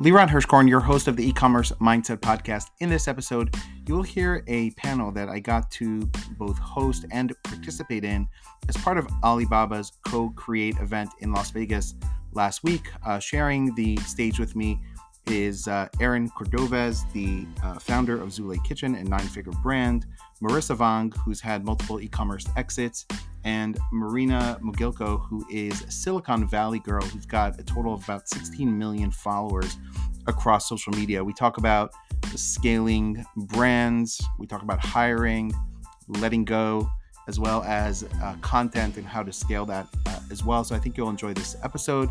Liran Hirschkorn, your host of the e-commerce mindset podcast. In this episode, you will hear a panel that I got to both host and participate in as part of Alibaba's co-create event in Las Vegas last week. Uh, sharing the stage with me is uh, Aaron Cordovez, the uh, founder of Zulay Kitchen and Nine Figure Brand, Marissa Vong, who's had multiple e-commerce exits, and Marina Mogilko, who is a Silicon Valley girl who's got a total of about 16 million followers across social media. We talk about scaling brands, we talk about hiring, letting go, as well as uh, content and how to scale that uh, as well. So I think you'll enjoy this episode.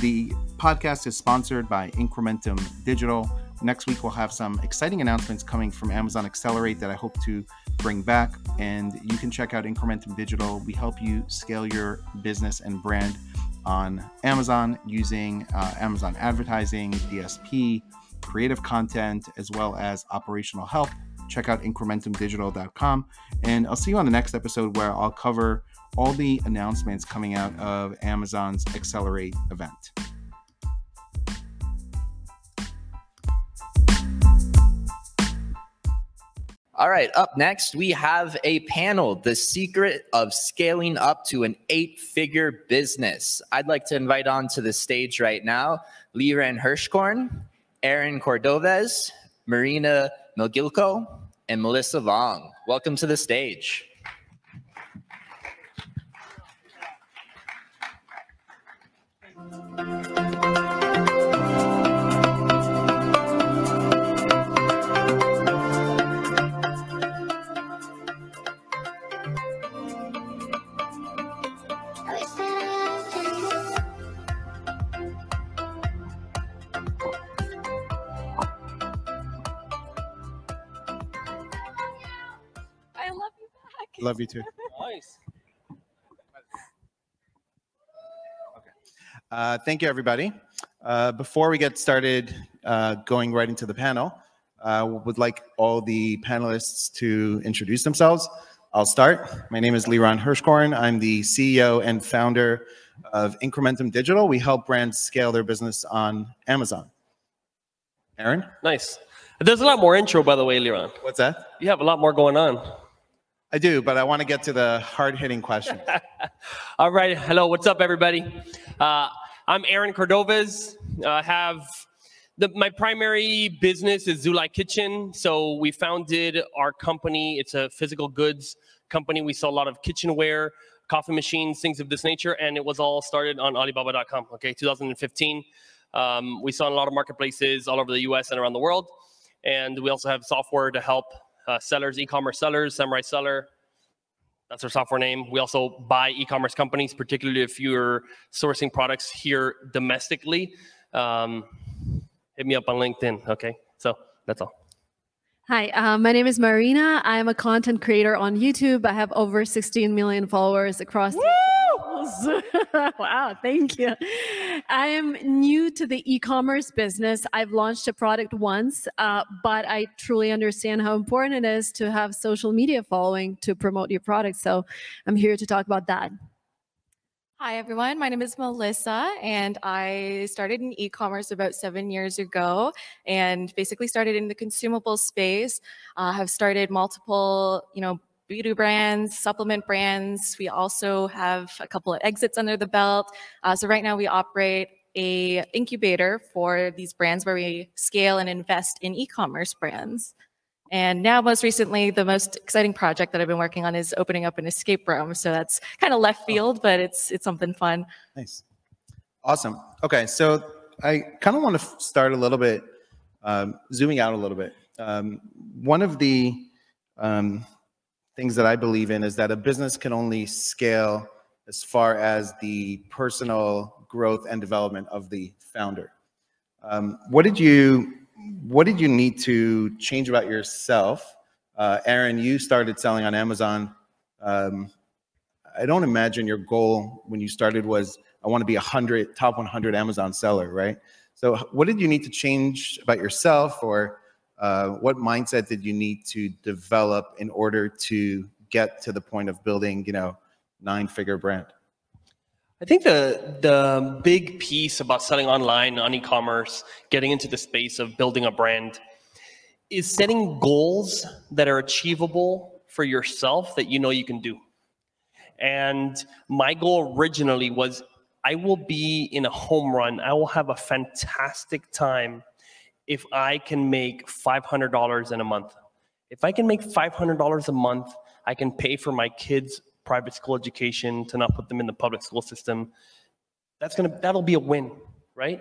The podcast is sponsored by Incrementum Digital. Next week, we'll have some exciting announcements coming from Amazon Accelerate that I hope to bring back. And you can check out Incrementum Digital. We help you scale your business and brand on Amazon using uh, Amazon advertising, DSP, creative content, as well as operational help. Check out incrementumdigital.com. And I'll see you on the next episode where I'll cover all the announcements coming out of Amazon's Accelerate event. All right, up next, we have a panel The Secret of Scaling Up to an Eight Figure Business. I'd like to invite on to the stage right now Liran Hirschkorn, Aaron Cordovez, Marina Mogilko, and Melissa Vong. Welcome to the stage. I love you too. Nice. Uh, thank you, everybody. Uh, before we get started uh, going right into the panel, I would like all the panelists to introduce themselves. I'll start. My name is Liran Hirschkorn. I'm the CEO and founder of Incrementum Digital. We help brands scale their business on Amazon. Aaron? Nice. There's a lot more intro, by the way, Liran. What's that? You have a lot more going on. I do, but I want to get to the hard hitting questions. All right. Hello. What's up, everybody? Uh, I'm Aaron Cordovez. I have the, my primary business is Zulay Kitchen. So we founded our company. It's a physical goods company. We sell a lot of kitchenware, coffee machines, things of this nature, and it was all started on Alibaba.com. Okay, 2015. Um, we saw a lot of marketplaces all over the U.S. and around the world, and we also have software to help uh, sellers, e-commerce sellers, Samurai Seller. That's our software name. We also buy e-commerce companies, particularly if you're sourcing products here domestically. Um, hit me up on LinkedIn. Okay, so that's all. Hi, uh, my name is Marina. I'm a content creator on YouTube. I have over 16 million followers across. Woo! wow, thank you. I am new to the e-commerce business. I've launched a product once, uh, but I truly understand how important it is to have social media following to promote your product. So I'm here to talk about that. Hi, everyone. My name is Melissa, and I started in e commerce about seven years ago and basically started in the consumable space. Uh, have started multiple, you know, beauty brands, supplement brands. We also have a couple of exits under the belt. Uh, so right now we operate a incubator for these brands where we scale and invest in e-commerce brands. And now, most recently, the most exciting project that I've been working on is opening up an escape room. So that's kind of left oh. field, but it's it's something fun. Nice, awesome. Okay, so I kind of want to start a little bit, um, zooming out a little bit. Um, one of the um, things that I believe in is that a business can only scale as far as the personal growth and development of the founder. Um, what did you what did you need to change about yourself? Uh, Aaron, you started selling on Amazon. Um, I don't imagine your goal when you started was I want to be a hundred top 100 Amazon seller, right? So, what did you need to change about yourself, or uh, what mindset did you need to develop in order to get to the point of building, you know, nine-figure brand? I think the the big piece about selling online on e-commerce, getting into the space of building a brand, is setting goals that are achievable for yourself that you know you can do. And my goal originally was I will be in a home run. I will have a fantastic time if I can make $500 in a month. If I can make $500 a month, I can pay for my kids' private school education to not put them in the public school system. That's gonna that'll be a win, right?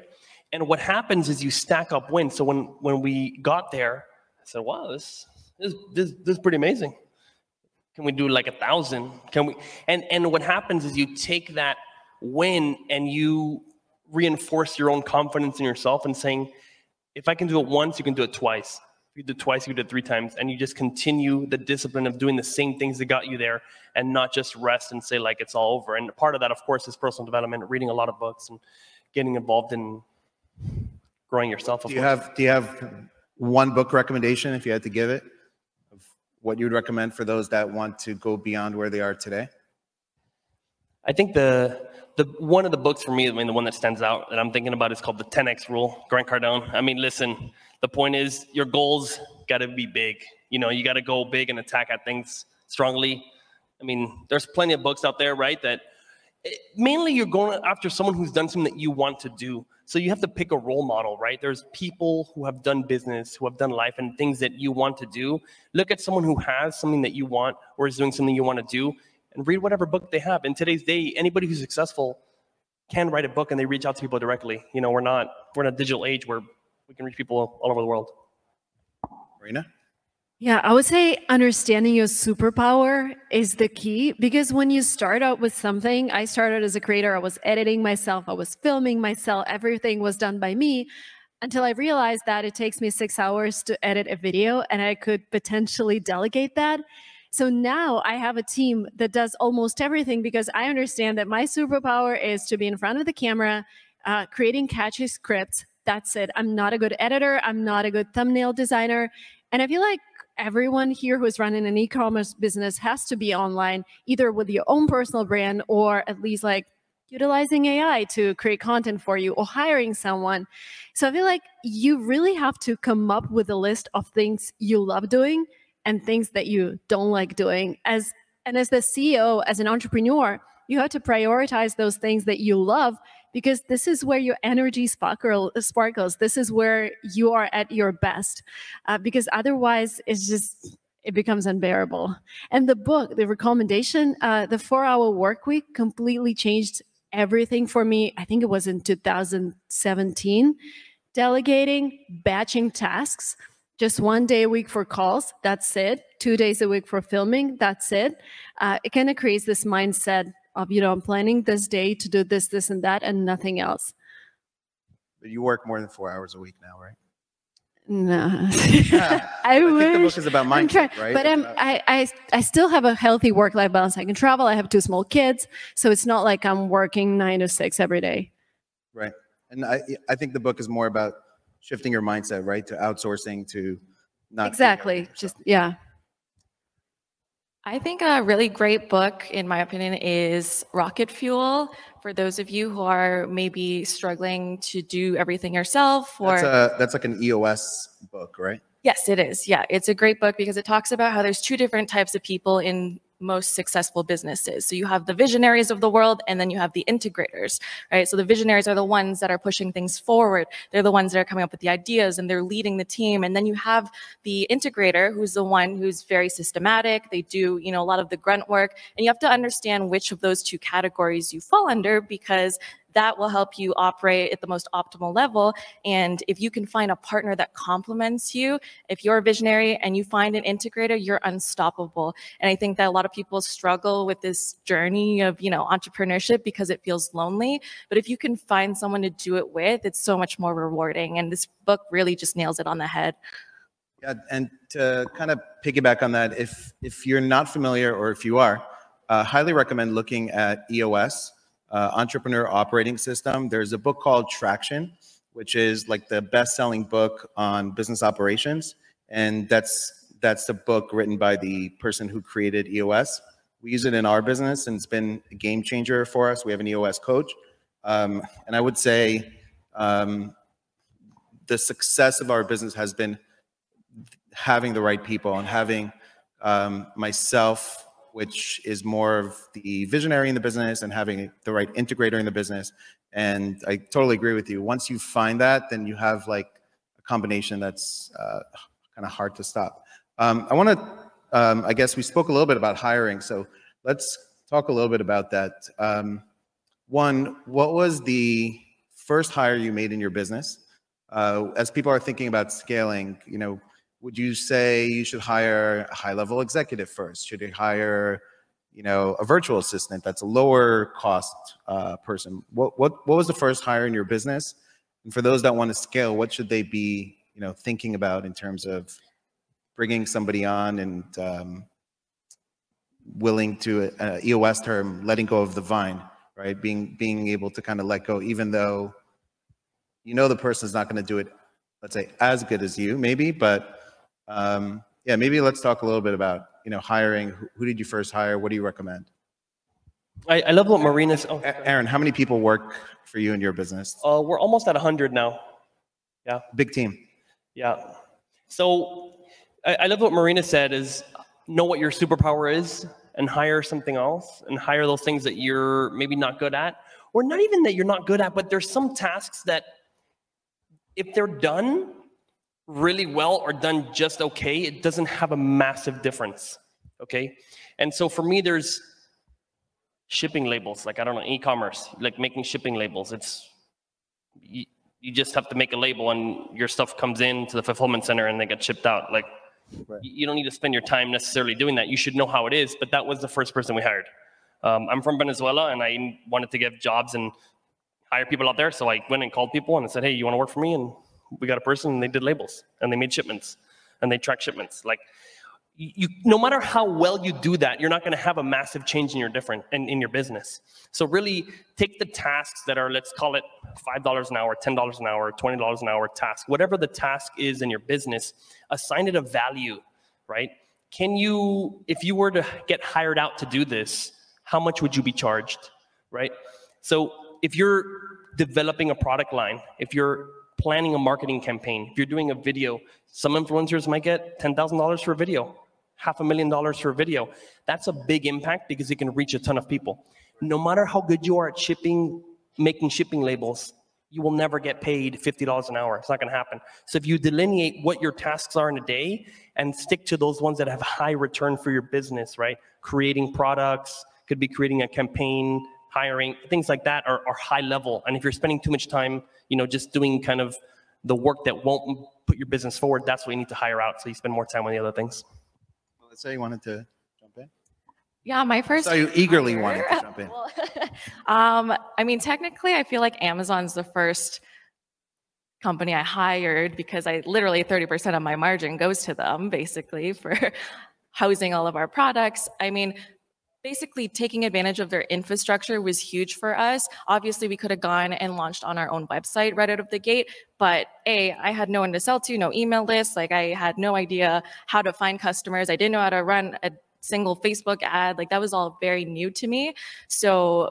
And what happens is you stack up wins. So when when we got there, I said, "Wow, this this this, this is pretty amazing. Can we do like a thousand? Can we?" And and what happens is you take that win and you reinforce your own confidence in yourself and saying, if I can do it once, you can do it twice. If you do it twice, you do it three times. And you just continue the discipline of doing the same things that got you there and not just rest and say, like, it's all over. And part of that, of course, is personal development, reading a lot of books and getting involved in growing yourself. Do you have do you have one book recommendation if you had to give it of what you would recommend for those that want to go beyond where they are today? I think the the one of the books for me, I mean, the one that stands out that I'm thinking about is called the 10x Rule. Grant Cardone. I mean, listen, the point is your goals got to be big. You know, you got to go big and attack at things strongly. I mean, there's plenty of books out there, right? That it, eh, mainly you're going after someone who's done something that you want to do. So you have to pick a role model, right? There's people who have done business, who have done life and things that you want to do. Look at someone who has something that you want or is doing something you want to do and read whatever book they have. In today's day, anybody who's successful can write a book and they reach out to people directly. You know, we're not we're in a digital age where we can reach people all over the world. Marina? Yeah, I would say understanding your superpower is the key because when you start out with something, I started as a creator, I was editing myself, I was filming myself, everything was done by me until I realized that it takes me six hours to edit a video and I could potentially delegate that. So now I have a team that does almost everything because I understand that my superpower is to be in front of the camera, uh, creating catchy scripts. That's it. I'm not a good editor. I'm not a good thumbnail designer. And I feel like everyone here who's running an e-commerce business has to be online, either with your own personal brand or at least like utilizing AI to create content for you or hiring someone. So I feel like you really have to come up with a list of things you love doing and things that you don't like doing. As and as the ceo as an entrepreneur you have to prioritize those things that you love because this is where your energy sparkle, sparkles. This is where you are at your best uh, because otherwise it's just it becomes unbearable. And the book the recommendation uh, the four hour work week completely changed everything for me. I think it was in 2017 delegating batching tasks just one day a week for calls that's it. Two days a week for filming that's it. Uh, it kind of creates this mindset of you know i'm planning this day to do this this and that and nothing else. But you work more than four hours a week now right? No yeah. I, I wish. think the book is about mindset right? but um, I, I i still have a healthy work-life balance. I can travel i have two small kids so it's not like i'm working nine to six every day. Right. And i i think the book is more about shifting your mindset, right? To outsourcing to not exactly. Just yeah. I think a really great book, in my opinion, is Rocket Fuel. For those of you who are maybe struggling to do everything yourself, or that's, a, that's like an EOS book, right? Yes, it is. Yeah, it's a great book because it talks about how there's two different types of people in most successful businesses. So you have the visionaries of the world and then you have the integrators, right? So the visionaries are the ones that are pushing things forward. They're the ones that are coming up with the ideas and they're leading the team. And then you have the integrator who's the one who's very systematic. They do, you know, a lot of the grunt work and you have to understand which of those two categories you fall under because that will help you operate at the most optimal level. And if you can find a partner that complements you, if you're a visionary and you find an integrator, you're unstoppable. And I think that a lot of people struggle with this journey of, you know, entrepreneurship because it feels lonely. But if you can find someone to do it with, it's so much more rewarding. And this book really just nails it on the head. Yeah, and to kind of piggyback on that, if if you're not familiar or if you are, uh, highly recommend looking at EOS uh, entrepreneur operating system. There's a book called Traction, which is like the best-selling book on business operations, and that's that's the book written by the person who created EOS. We use it in our business, and it's been a game changer for us. We have an EOS coach, um, and I would say um, the success of our business has been having the right people and having um, myself, which is more of the visionary in the business, and having the right integrator in the business. And I totally agree with you. Once you find that, then you have like a combination that's uh, kind of hard to stop. Um, I want to, um, I guess we spoke a little bit about hiring. So let's talk a little bit about that. Um, one, what was the first hire you made in your business? Uh, as people are thinking about scaling, you know, would you say you should hire a high level executive first? Should you hire, you know, a virtual assistant that's a lower cost uh, person? What, what, what was the first hire in your business? And for those that want to scale, what should they be, you know, thinking about in terms of bringing somebody on and um, willing to, uh, EOS term, letting go of the vine, right? Being, being able to kind of let go, even though you know the person's not going to do it, let's say, as good as you, maybe, but um, yeah, maybe let's talk a little bit about you know hiring. Who, who did you first hire? What do you recommend? I, I love what Marina's. Oh, Aaron, how many people work for you in your business? uh, we're almost at 100 now. Yeah. Big team. Yeah. So I, I love what Marina said is know what your superpower is and hire something else and hire those things that you're maybe not good at or not even that you're not good at, but there's some tasks that if they're done really well or done just okay, it doesn't have a massive difference. Okay. And so for me, there's shipping labels, like I don't know, e-commerce, like making shipping labels. It's you, you just have to make a label and your stuff comes in to the fulfillment center and they get shipped out. Like Right. you don't need to spend your time necessarily doing that. You should know how it is, but that was the first person we hired. Um, I'm from Venezuela and I wanted to give jobs and hire people out there. So I went and called people and I said, hey, you want to work for me? And we got a person and they did labels and they made shipments and they track shipments. Like you, no matter how well you do that, you're not going to have a massive change in your different in, in your business. So really take the tasks that are, let's call it $5 an hour, $10 an hour, $20 an hour task, whatever the task is in your business, assign it a value, right? Can you, if you were to get hired out to do this, how much would you be charged, right? So if you're developing a product line, if you're planning a marketing campaign, if you're doing a video, some influencers might get $10,000 for a video, half a million dollars for a video. That's a big impact because it can reach a ton of people. No matter how good you are at shipping, making shipping labels, you will never get paid $50 an hour. It's not going to happen. So if you delineate what your tasks are in a day and stick to those ones that have high return for your business, right? Creating products, could be creating a campaign, hiring, things like that are, are high level. And if you're spending too much time, you know, just doing kind of the work that won't put your business forward, that's what you need to hire out. So you spend more time on the other things. Let's say you wanted to jump in. Yeah, my first. So you eagerly hire- wanted to jump in. Well, um, I mean, technically, I feel like Amazon's the first company I hired because I literally 30% of my margin goes to them basically for housing all of our products. I mean, basically taking advantage of their infrastructure was huge for us. Obviously, we could have gone and launched on our own website right out of the gate, but A, I had no one to sell to, no email list. Like I had no idea how to find customers. I didn't know how to run a single Facebook ad. Like that was all very new to me. So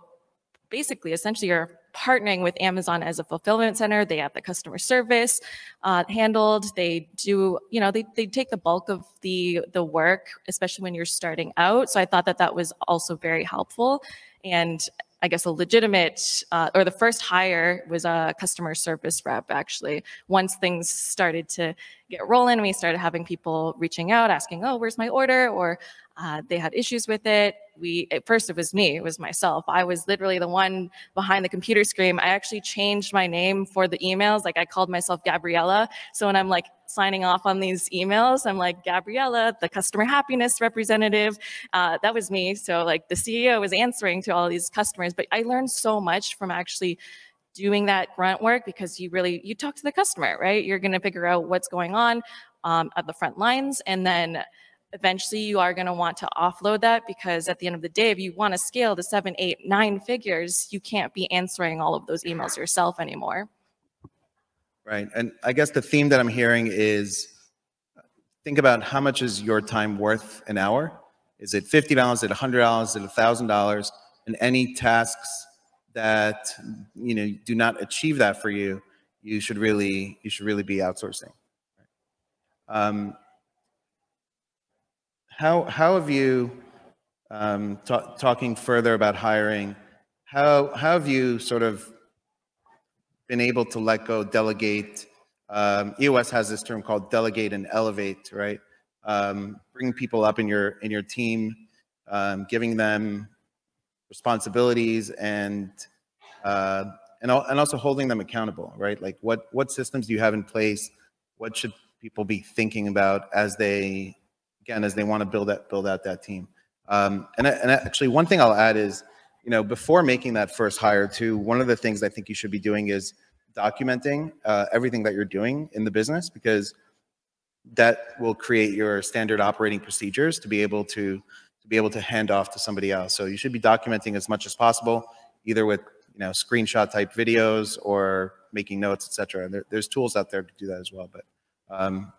basically, essentially, you're partnering with Amazon as a fulfillment center. They have the customer service uh, handled. They do, you know, they, they take the bulk of the the work, especially when you're starting out. So I thought that that was also very helpful. And I guess a legitimate uh, or the first hire was a customer service rep. Actually, once things started to get rolling, we started having people reaching out, asking, "Oh, where's my order?" or uh, they had issues with it. We at first it was me, it was myself. I was literally the one behind the computer screen. I actually changed my name for the emails. Like I called myself Gabriella. So when I'm like signing off on these emails, I'm like Gabriella, the customer happiness representative. Uh, that was me. So like the CEO was answering to all these customers. But I learned so much from actually doing that grunt work because you really you talk to the customer, right? You're going to figure out what's going on um, at the front lines, and then eventually you are going to want to offload that because at the end of the day if you want to scale to seven eight nine figures you can't be answering all of those emails yourself anymore Right. And I guess the theme that I'm hearing is think about how much is your time worth an hour Is it fifty dollars? Is it hundred dollars? Is it thousand dollars? And any tasks that you know do not achieve that for you, you should really you should really be outsourcing. Um, how how have you um, ta- talking further about hiring? How how have you sort of been able to let go, delegate? Um, EOS has this term called delegate and elevate, right? Um, bring people up in your in your team, um, giving them responsibilities and uh, and and also holding them accountable, right? Like what what systems do you have in place? What should people be thinking about as they again as they want to build that build out that team? Um, and and actually, one thing I'll add is, you know, before making that first hire, too, one of the things I think you should be doing is documenting uh, everything that you're doing in the business because that will create your standard operating procedures to be able to to be able to hand off to somebody else. So you should be documenting as much as possible, either with you know screenshot type videos or making notes, etc. And there, there's tools out there to do that as well. But um,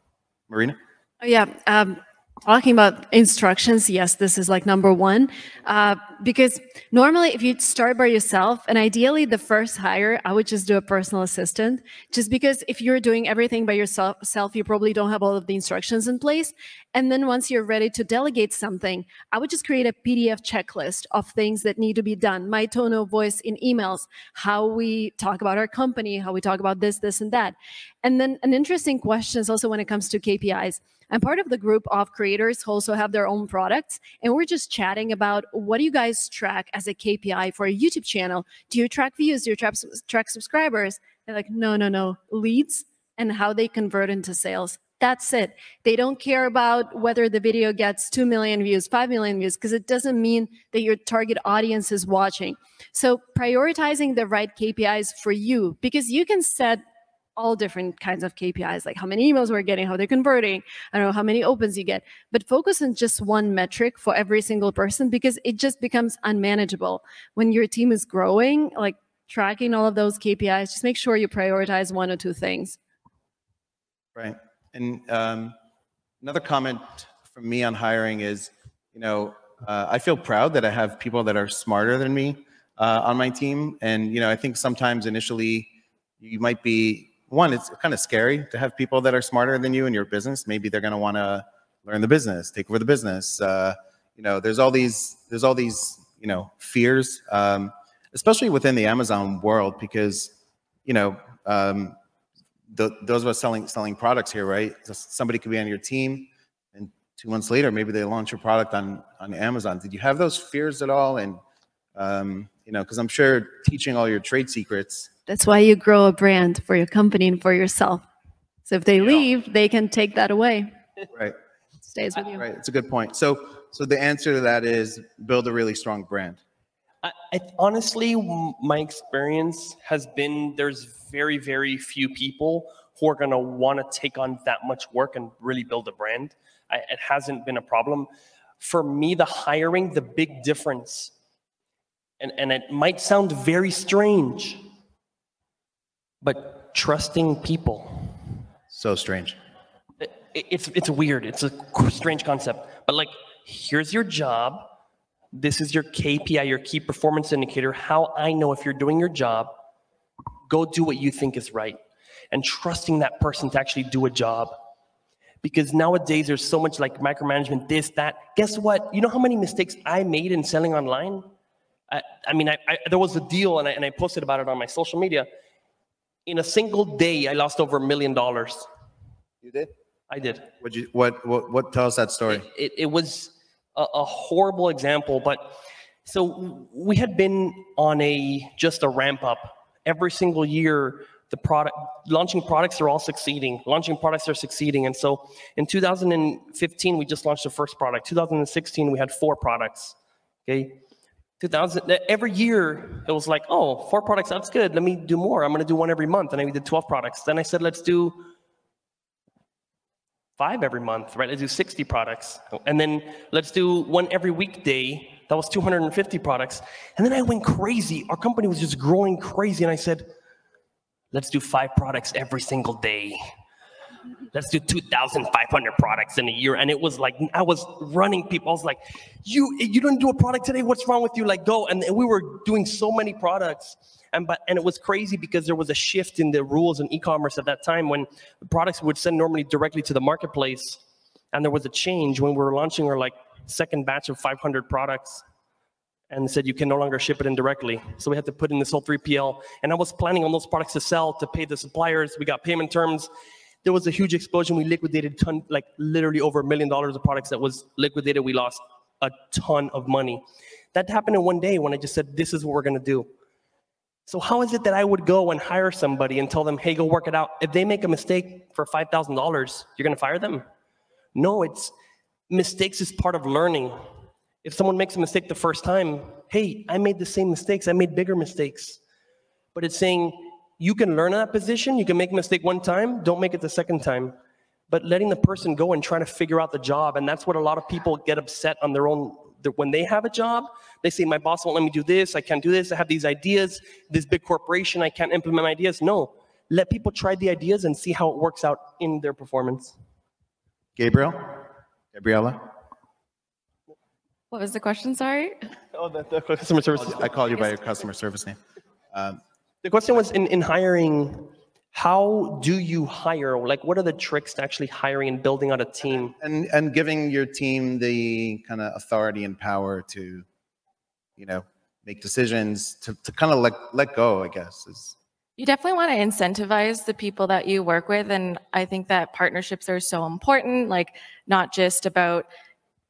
Marina. Oh, yeah. Um, talking about instructions yes this is like number one. Uh, because normally if you start by yourself and ideally the first hire i would just do a personal assistant just because if you're doing everything by yourself you probably don't have all of the instructions in place. And then once you're ready to delegate something i would just create a pdf checklist of things that need to be done my tone of voice in emails how we talk about our company how we talk about this this and that. And then an interesting question is also when it comes to kpis I'm part of the group of creators who also have their own products. And we're just chatting about what do you guys track as a KPI for a YouTube channel? Do you track views? Do you track, track subscribers? They're like, no, no, no, leads and how they convert into sales. That's it. They don't care about whether the video gets 2 million views, 5 million views, because it doesn't mean that your target audience is watching. So prioritizing the right KPIs for you, because you can set all different kinds of KPIs, like how many emails we're getting, how they're converting, I don't know how many opens you get, but focus on just one metric for every single person because it just becomes unmanageable. When your team is growing, like tracking all of those KPIs, just make sure you prioritize one or two things. Right. And um, another comment from me on hiring is, you know, uh, I feel proud that I have people that are smarter than me uh, on my team. And, you know, I think sometimes initially you might be one, it's kind of scary to have people that are smarter than you in your business. Maybe they're going to want to learn the business, take over the business. Uh, you know, there's all these, there's all these, you know, fears, um, especially within the Amazon world, because, you know, um, those of us selling selling products here, right? Somebody could be on your team, and two months later, maybe they launch your product on on Amazon. Did you have those fears at all? And um, you know, because I'm sure teaching all your trade secrets that's why you grow a brand for your company and for yourself. So if they yeah. leave, they can take that away. Right. It stays with uh, you. Right. It's a good point. So so the answer to that is build a really strong brand. I, I, honestly, my experience has been there's very, very few people who are going to want to take on that much work and really build a brand. I, it hasn't been a problem. For me, the hiring, the big difference, and, and it might sound very strange, but trusting people. So strange. It's it's weird. It's a strange concept. But like, here's your job. This is your KPI, your key performance indicator. How I know if you're doing your job. Go do what you think is right, and trusting that person to actually do a job. Because nowadays there's so much like micromanagement, this, that. Guess what? You know how many mistakes I made in selling online? I, I mean, I, I, there was a deal, and I, and I posted about it on my social media in a single day, I lost over a million dollars. You did? I did. What you what what what tell us that story? It, it, it was a, a, horrible example, but so we had been on a just a ramp up. Every single year, the product launching products are all succeeding. Launching products are succeeding, and so in 2015 we just launched the first product. 2016 we had four products. Okay, 2000 every year it was like oh four products that's good let me do more i'm going to do one every month and i did 12 products. Then i said let's do five every month right? Let's do 60 products. And then let's do one every weekday that was 250 products. And then i went crazy our company was just growing crazy and i said let's do five products every single day let's do 2,500 products in a year. And it was like, I was running people. I was like, you, you didn't do a product today. What's wrong with you? Like, go. And we were doing so many products. And, but, and it was crazy because there was a shift in the rules in e-commerce at that time when products would send normally directly to the marketplace. And there was a change when we were launching our like second batch of 500 products and said you can no longer ship it indirectly. So we had to put in this whole 3PL. And I was planning on those products to sell to pay the suppliers. We got payment terms there was a huge explosion. We liquidated ton, like literally over a million dollars of products that was liquidated. We lost a ton of money. That happened in one day when I just said, this is what we're gonna do. So how is it that I would go and hire somebody and tell them, hey, go work it out. If they make a mistake for $5,000, you're gonna fire them? No, it's mistakes is part of learning. If someone makes a mistake the first time, hey, I made the same mistakes, I made bigger mistakes. But it's saying, you can learn that position. You can make a mistake one time, don't make it the second time. But letting the person go and trying to figure out the job. And that's what a lot of people get upset on their own. When they have a job, they say, My boss won't let me do this. I can't do this. I have these ideas, this big corporation. I can't implement my ideas. No, let people try the ideas and see how it works out in their performance. Gabriel? Gabriella? What was the question? Sorry. Oh, the, the customer service. I called you by your customer service name. Um, the question was in, in hiring, how do you hire? Like, what are the tricks to actually hiring and building out a team? and and giving your team the kind of authority and power to, you know, make decisions to, to kind of let let go. I guess is You definitely want to incentivize the people that you work with. And I think that partnerships are so important, like not just about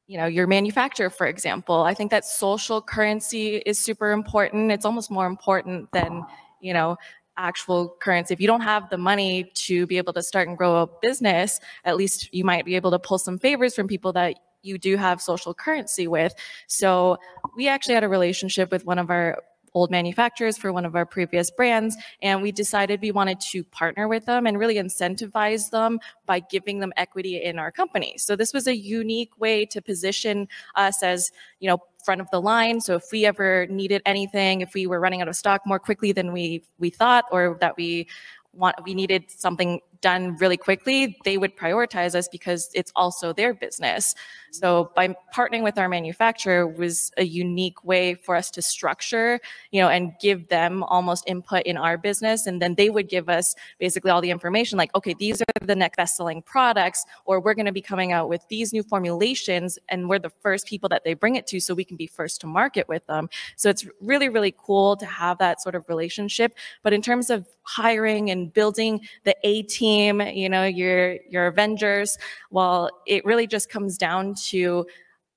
you know your manufacturer for example i think that social currency is super important it's almost more important than you know, actual currency. If you don't have the money to be able to start and grow a business, at least you might be able to pull some favors from people that you do have social currency with. So we actually had a relationship with one of our old manufacturers for one of our previous brands. And we decided we wanted to partner with them and really incentivize them by giving them equity in our company. So this was a unique way to position us as, you know, front of the line. So if we ever needed anything, if we were running out of stock more quickly than we we thought, or that we want we needed something done really quickly, they would prioritize us because it's also their business. So by partnering with our manufacturer was a unique way for us to structure, you know, and give them almost input in our business. And then they would give us basically all the information like, okay, these are the next best selling products, or we're going to be coming out with these new formulations and we're the first people that they bring it to so we can be first to market with them. So it's really, really cool to have that sort of relationship. But in terms of hiring and building the A team, you know, your your Avengers, well, it really just comes down to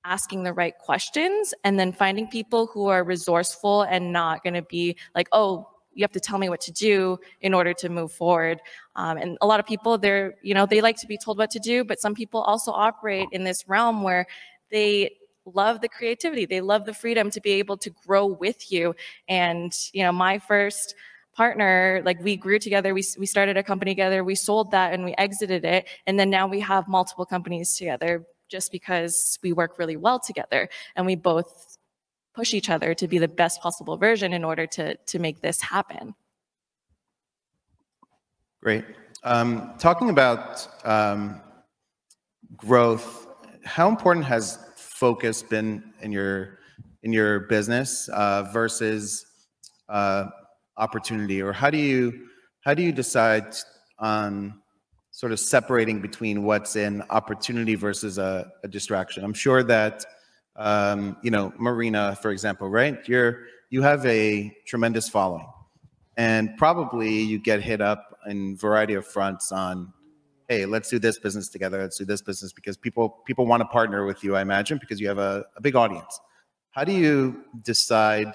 asking the right questions and then finding people who are resourceful and not going to be like, oh, you have to tell me what to do in order to move forward. Um, and a lot of people, they're, you know, they like to be told what to do, but some people also operate in this realm where they love the creativity. They love the freedom to be able to grow with you. And, you know, my first partner like we grew together we, we started a company together we sold that and we exited it and then now we have multiple companies together just because we work really well together and we both push each other to be the best possible version in order to to make this happen. Great. Um, talking about um, growth how important has focus been in your in your business uh, versus uh, opportunity or how do you how do you decide on sort of separating between what's an opportunity versus a, a distraction? I'm sure that um, you know marina for example right? You're you have a tremendous following and probably you get hit up in variety of fronts on hey let's do this business together. Let's do this business because people people want to partner with you i imagine because you have a, a big audience. How do you decide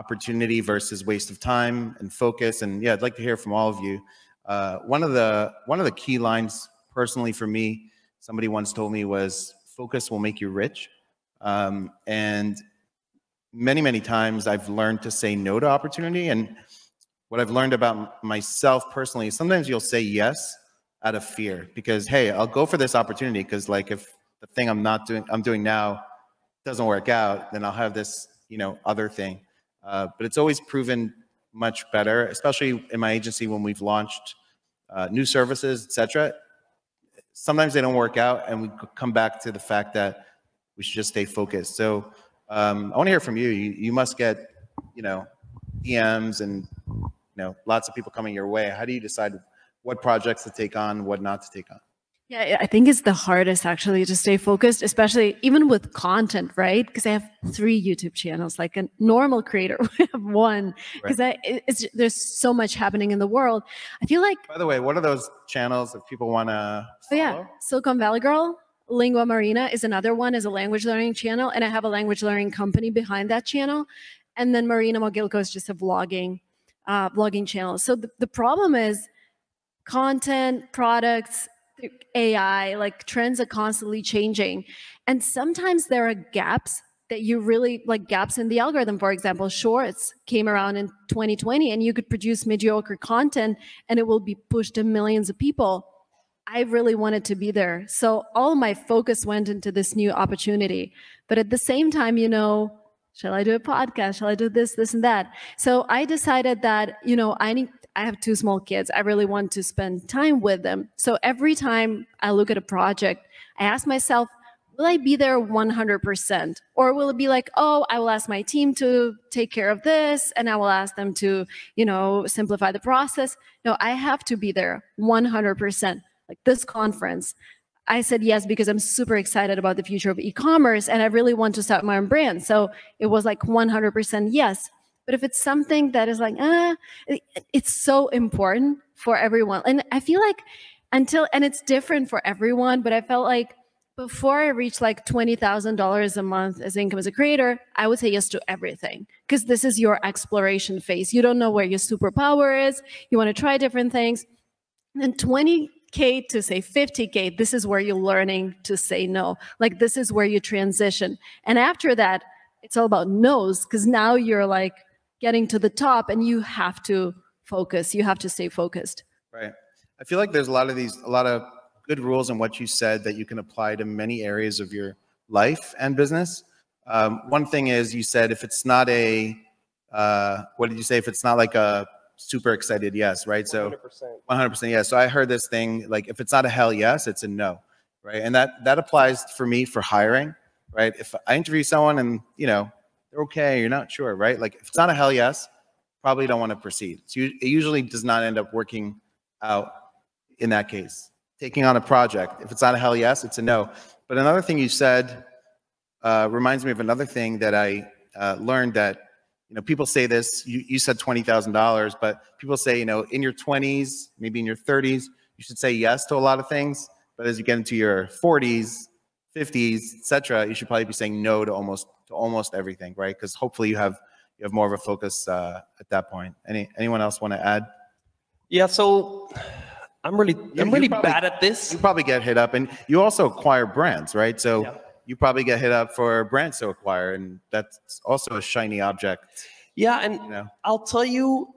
opportunity versus waste of time and focus. And yeah, I'd like to hear from all of you. Uh, one of the one of the key lines personally for me, somebody once told me was focus will make you rich. Um, and many, many times I've learned to say no to opportunity. And what I've learned about myself personally, sometimes you'll say yes out of fear because, hey, I'll go for this opportunity because like if the thing I'm not doing, I'm doing now doesn't work out, then I'll have this, you know, other thing. Uh, but it's always proven much better, especially in my agency when we've launched uh, new services, etc. Sometimes they don't work out, and we come back to the fact that we should just stay focused. So um, I want to hear from you. you. You must get, you know, DMs and you know lots of people coming your way. How do you decide what projects to take on, what not to take on? Yeah, I think it's the hardest actually to stay focused, especially even with content, right? Because I have three YouTube channels. Like a normal creator would have one. Because I it's there's so much happening in the world. I feel like By the way, what are those channels if people want to? Oh yeah, Silicon Valley Girl, Lingua Marina is another one, is a language learning channel, and I have a language learning company behind that channel. And then Marina Mogilko is just a vlogging, uh, vlogging channel. So the, the problem is content, products, AI, like trends are constantly changing. And sometimes there are gaps that you really like gaps in the algorithm. For example, shorts came around in 2020 and you could produce mediocre content and it will be pushed to millions of people. I really wanted to be there. So all my focus went into this new opportunity. But at the same time, you know, shall I do a podcast? Shall I do this, this, and that? So I decided that, you know, I need I have two small kids. I really want to spend time with them. So every time I look at a project, I ask myself, will I be there 100%? Or will it be like, oh, I will ask my team to take care of this and I will ask them to, you know, simplify the process? No, I have to be there 100%. Like this conference, I said yes because I'm super excited about the future of e-commerce and I really want to start my own brand. So it was like 100% yes. But if it's something that is like, ah, it's so important for everyone. And I feel like until, and it's different for everyone, but I felt like before I reached like $20,000 a month as income as a creator, I would say yes to everything because this is your exploration phase. You don't know where your superpower is. You want to try different things. And 20K to say 50K, this is where you're learning to say no. Like this is where you transition. And after that, it's all about no's because now you're like, getting to the top and you have to focus. You have to stay focused. Right. I feel like there's a lot of these a lot of good rules in what you said that you can apply to many areas of your life and business. Um, one thing is you said if it's not a uh, what did you say? If it's not like a super excited yes right? So 100%. 100% yes. So i heard this thing like if it's not a hell yes it's a no right? And that that applies for me for hiring right? If i interview someone and you know they're okay, you're not sure, right? Like if it's not a hell yes, probably don't want to proceed. So it usually does not end up working out in that case. Taking on a project, if it's not a hell yes, it's a no. But another thing you said uh, reminds me of another thing that I uh, learned that you know people say this. You, you said twenty thousand dollars, but people say you know in your twenties, maybe in your thirties, you should say yes to a lot of things. But as you get into your forties, 50s, etc., you should probably be saying no to almost to almost everything, right? Because hopefully you have you have more of a focus uh, at that point. Any anyone else want to add? Yeah, so I'm really You- I'm really probably- bad at this. You probably get hit up, and you also acquire brands, right? So Yeah. you probably get hit up for brands to acquire, and that's also a shiny object, Yeah, and you know. I'll tell you,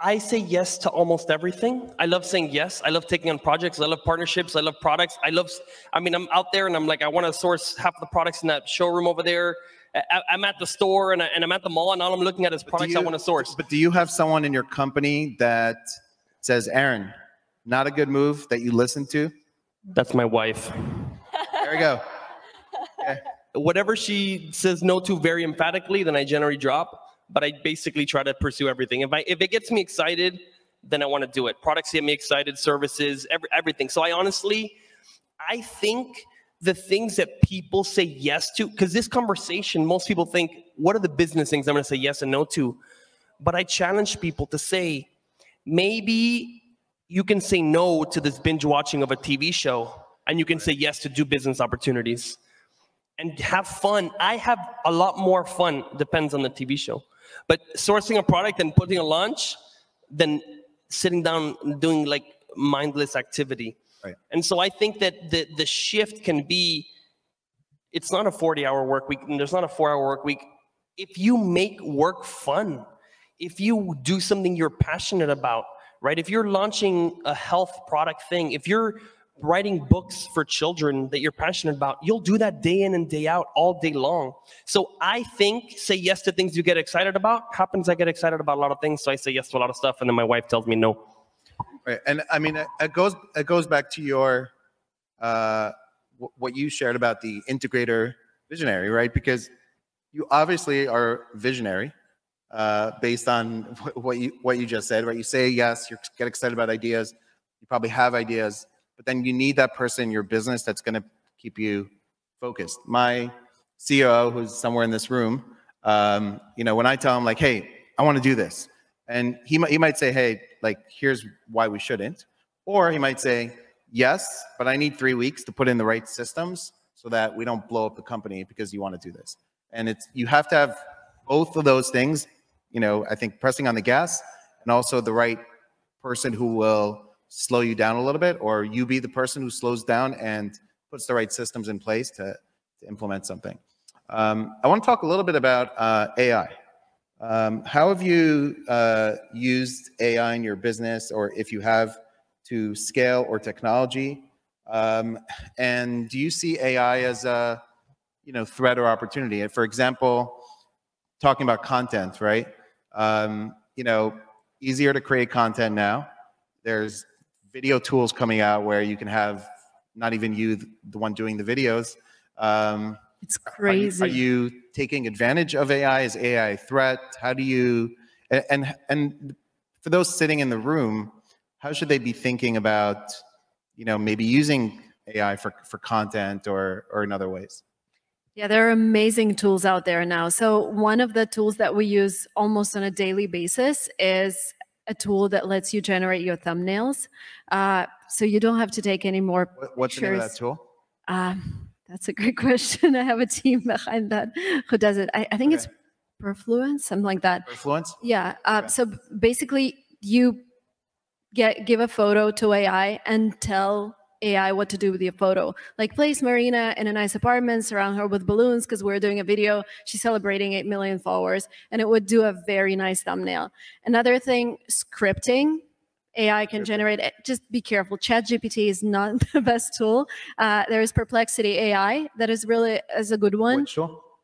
I say yes to almost everything. I love saying yes. I love taking on projects. I love partnerships. I love products. I love, I mean, I'm out there and I'm like, I want to source half the products in that showroom over there. I, I'm at the store and, I, and I'm at the mall and all I'm looking at is products I want to source. But do you have someone in your company that says, "Aaron, not a good move," that you listen to? That's my wife. There we go. Okay. Whatever she says no to very emphatically, then I generally drop. But I basically try to pursue everything. If I if it gets me excited, then I want to do it. Products get me excited, services, every, everything. So I honestly, I think the things that people say yes to, because this conversation, most people think, what are the business things I'm going to say yes and no to? But I challenge people to say, maybe you can say no to this binge watching of a TV show, and you can say yes to do business opportunities and have fun. I have a lot more fun, depends on the TV show. But sourcing a product and putting a launch then sitting down doing like mindless activity. Right. And so I think that the the shift can be it's not a 40 hour work week and there's not a 4 hour work week. If you make work fun, if you do something you're passionate about, right? If you're launching a health product thing, if you're writing books for children that you're passionate about, you'll do that day in and day out all day long. So I think say yes to things you get excited about. Happens I get excited about a lot of things, so I say yes to a lot of stuff, and then my wife tells me no. Right, and I mean, it, goes it goes back to your uh, wh- what you shared about the integrator visionary, right? Because you obviously are visionary uh, based on wh- what you what you just said, right? You say yes, you get excited about ideas, you probably have ideas, but then you need that person in your business that's going to keep you focused. My CEO, who's somewhere in this room, um, you know, when I tell him like, "Hey, I want to do this," and he might he might say, "Hey, like, here's why we shouldn't," or he might say, "Yes, but I need three weeks to put in the right systems so that we don't blow up the company because you want to do this." And it's you have to have both of those things. You know, I think pressing on the gas and also the right person who will slow you down a little bit, or you be the person who slows down and puts the right systems in place to, to implement something. Um, I want to talk a little bit about uh, AI. Um, how have you uh, used AI in your business, or if you have, to scale or technology? Um, and do you see AI as a you know threat or opportunity? For example, talking about content, right? Um, you know, easier to create content now. There's video tools coming out where you can have not even you, the one doing the videos. Um, It's are you- crazy. Are you, taking advantage of AI? Is AI a threat? How do you, and, and, and for those sitting in the room, how should they be thinking about, you know, maybe using AI for, for content or, or in other ways? Yeah, there are amazing tools out there now. So, one of the tools that we use almost on a daily basis is a tool that lets you generate your thumbnails. Uh, so, you don't have to take any more What, what's the name of that tool? Um, that's a great question. I have a team behind that who does it. I, I think Okay. it's Perfluence, something like that. Influence? Yeah. Uh, Okay. So basically, you get give a photo to AI and tell AI what to do with your photo. Like place Marina in a nice apartment, surround her with balloons because we're doing a video. She's celebrating 8 million followers, and it would do a very nice thumbnail. Another thing, scripting. AI can generate. eh, Just be careful. ChatGPT is not the best tool. Uh, there is Perplexity AI that is really is a good one. Which?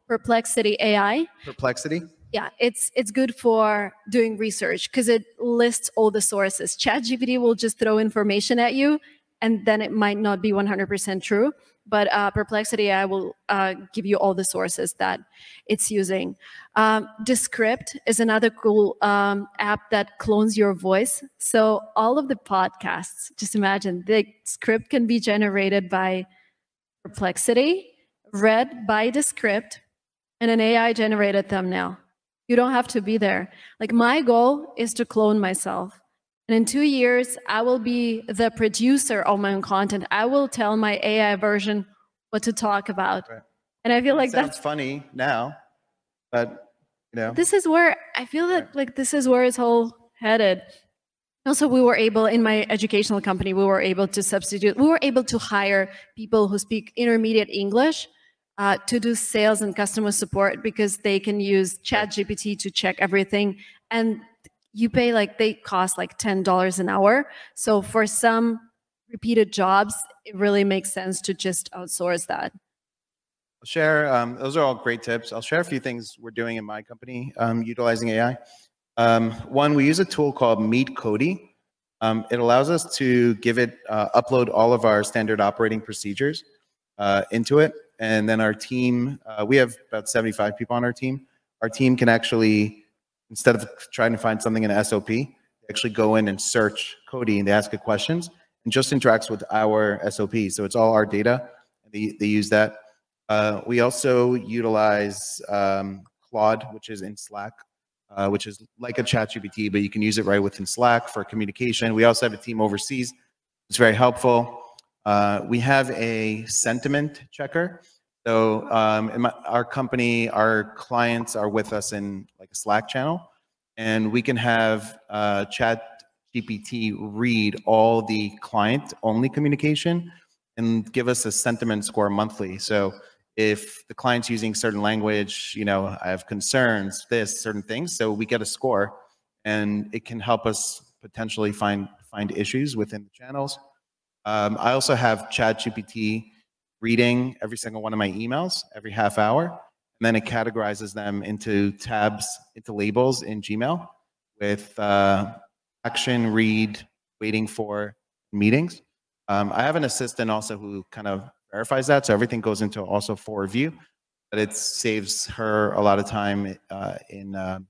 Perplexity AI Perplexity? yeah it's it's good for doing research because it lists all the sources chatgpt will just throw information at you and then it might not be 100% true but uh, perplexity i will uh, give you all the sources that it's using um, descript is another cool um, app that clones your voice so all of the podcasts just imagine the script can be generated by perplexity read by descript and an ai generated thumbnail you don't have to be there. Like my goal is to clone myself. And in two years, I will be the producer of my own content. I will tell my AI version what to talk about. Right. And I feel like Sounds that's funny now, but, you know. this is where I feel that like this is where it's all headed. Also, we were able in my educational company, we were able to substitute, we were able to hire people who speak intermediate English uh, to do sales and customer support because they can use ChatGPT to check everything. And you pay like they cost like ten dollars an hour. So for some repeated jobs, it really makes sense to just outsource that. I'll share, um, those are all great tips. I'll share a few things we're doing in my company um, utilizing AI. Um, one, we use a tool called Meet Cody. Um, it allows us to give it, uh, upload all of our standard operating procedures uh, into it. And then our team, uh, we have about 75 people on our team. Our team can actually, instead of trying to find something in SOP, they actually go in and search Cody and they ask it questions and just interacts with our SOP. So it's all our data. They, they use that. Uh, we also utilize um, Claude, which is in Slack, uh, which is like a chat GPT, but you can use it right within Slack for communication. We also have a team overseas. It's very helpful. Uh, we have a sentiment checker. So um, my, our company, our clients are with us in like a Slack channel, and we can have uh, chat GPT read all the client-only communication and give us a sentiment score monthly. So if the client's using certain language, you know, I have concerns, this, certain things, so we get a score and it can help us potentially find find issues within the channels. Um, I also have ChatGPT reading every single one of my emails every half hour, and then it categorizes them into tabs, into labels in Gmail with uh, action, read, waiting for meetings. Um, I have an assistant also who kind of verifies that, so everything goes into also for review, but it saves her a lot of time uh, in uh,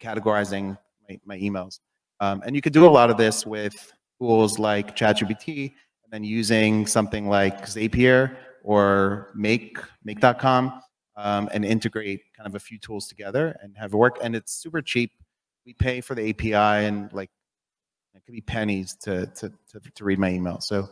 categorizing my, my emails. Um, and you could do a lot of this with tools like ChatGPT, and then using something like Zapier or Make Make.com, um, and integrate kind of a few tools together and have it work. And it's super cheap. We pay for the API, and like it could be pennies to to to, to read my email. So,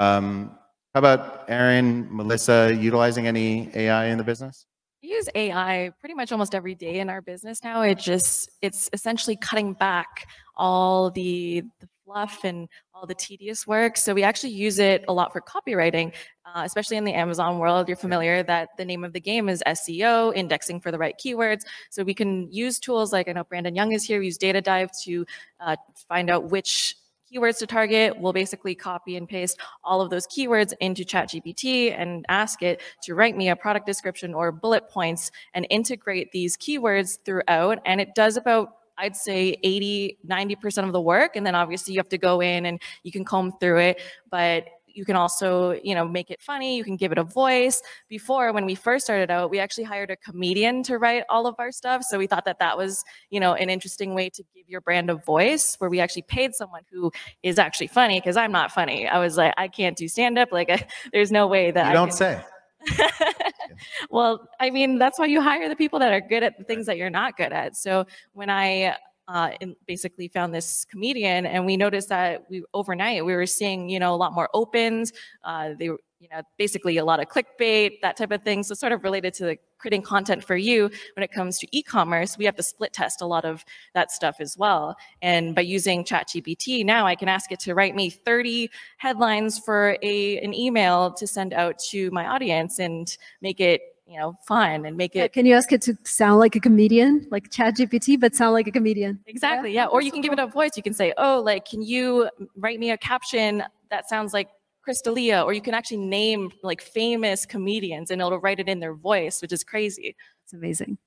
um, how about Aaron, Melissa, utilizing any AI in the business? We use AI pretty much almost every day in our business now. It just it's essentially cutting back all the, the fluff and all the tedious work. So we actually use it a lot for copywriting, uh, especially in the Amazon world. You're familiar that the name of the game is SEO, indexing for the right keywords. So we can use tools like I know Brandon Young is here. We use Data Dive to uh, find out which keywords to target. We'll basically copy and paste all of those keywords into ChatGPT and ask it to write me a product description or bullet points and integrate these keywords throughout. And it does about I'd say 80, 90% of the work. And then obviously you have to go in and you can comb through it. But you can also, you know, make it funny. You can give it a voice. Before, when we first started out, we actually hired a comedian to write all of our stuff. So we thought that that was, you know, an interesting way to give your brand a voice, where we actually paid someone who is actually funny. Because I'm not funny. I was like, I can't do stand up. Like, I, there's no way that you I don't can- say. well, I mean, that's why you hire the people that are good at the things that you're not good at. So when I uh, basically found this comedian, and we noticed that we overnight we were seeing, you know, a lot more opens. Uh, they were, you know, basically a lot of clickbait, that type of thing. So sort of related to the creating content for you when it comes to e-commerce, we have to split test a lot of that stuff as well. And by using ChatGPT, now I can ask it to write me 30 headlines for a an email to send out to my audience and make it, you know, fun and make Yeah, it Can you ask it to sound like a comedian, like ChatGPT, but sound like a comedian? Exactly. Yeah. Or you can give it a voice. You can say, oh, like, can you write me a caption that sounds like Crystalia? Or you can actually name like famous comedians and it'll write it in their voice, which is crazy. It's amazing.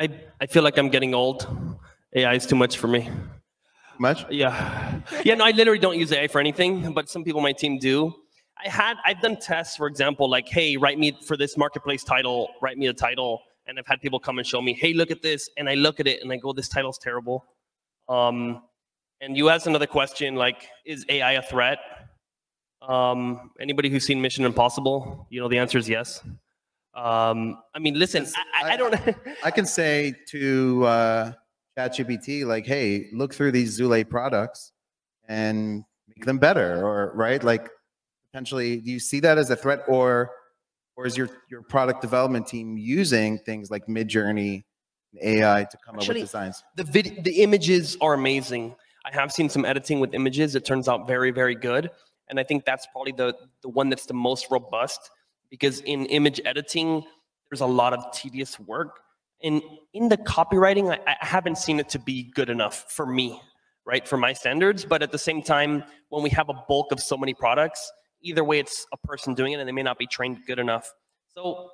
I, I feel like I'm getting old. AI is too much for me. Much? Yeah. Yeah, no, I literally don't use AI for anything, but some people on my team do. I had I've done tests, for example, like, hey, write me for this marketplace title, write me a title. And I've had people come and show me, hey, look at this. And I look at it and I go, this title's terrible. Um, and you asked another question, like, is AI a threat? Um, anybody who's seen Mission Impossible, you know, the answer is yes. Um, I mean, listen, I, I, I don't I can say to uh, ChatGPT, like, hey, look through these Zulay products and make them better, or right? Like, potentially, do you see that as a threat, or or is your your product development team using things like Midjourney, and AI to come Actually, up with designs? the vid- the images are amazing. I have seen some editing with images. It turns out very, very good. And I think that's probably the, the one that's the most robust because in image editing, there's a lot of tedious work. And in the copywriting, I, I haven't seen it to be good enough for me, right? For my standards. But at the same time, when we have a bulk of so many products, either way, it's a person doing it and they may not be trained good enough. So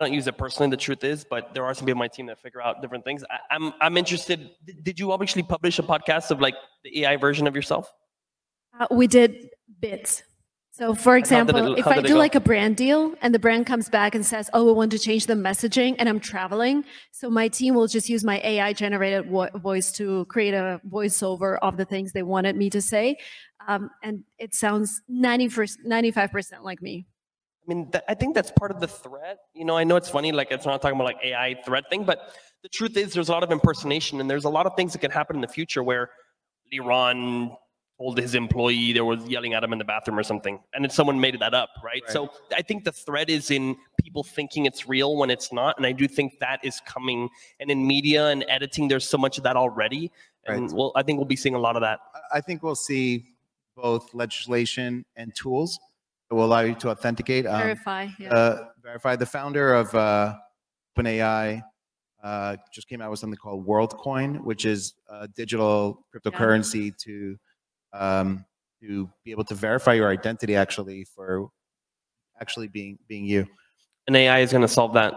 I don't use it personally, the truth is, but there are some people on my team that figure out different things. I, I'm I'm interested. Did, did you actually publish a podcast of like the AI version of yourself? Uh, we did bits. So, for it- example, if I do like a brand deal and the brand comes back and says, "Oh, we want to change the messaging," and I'm traveling, so my team will just use my AI generated vo- voice to create a voiceover of the things they wanted me to say, um, and it sounds 90 95 percent like me. I mean, th- I think that's part of the threat. You know, I know it's funny, like it's not talking about like AI threat thing, but the truth is there's a lot of impersonation and there's a lot of things that can happen in the future where Liran told his employee there was yelling at him in the bathroom or something, and then someone made that up, right? Right. So I think the threat is in people thinking it's real when it's not, and I do think that is coming. And in media and editing, there's so much of that already, and Right. well, I think we'll be seeing a lot of that. I- I think we'll see both legislation and tools that will allow you to authenticate. Um, Verify. Yeah. uh, verify. The founder of uh, OpenAI uh, just came out with something called WorldCoin, which is a digital cryptocurrency to um, to be able to verify your identity actually for actually being being you. And AI is going to solve that.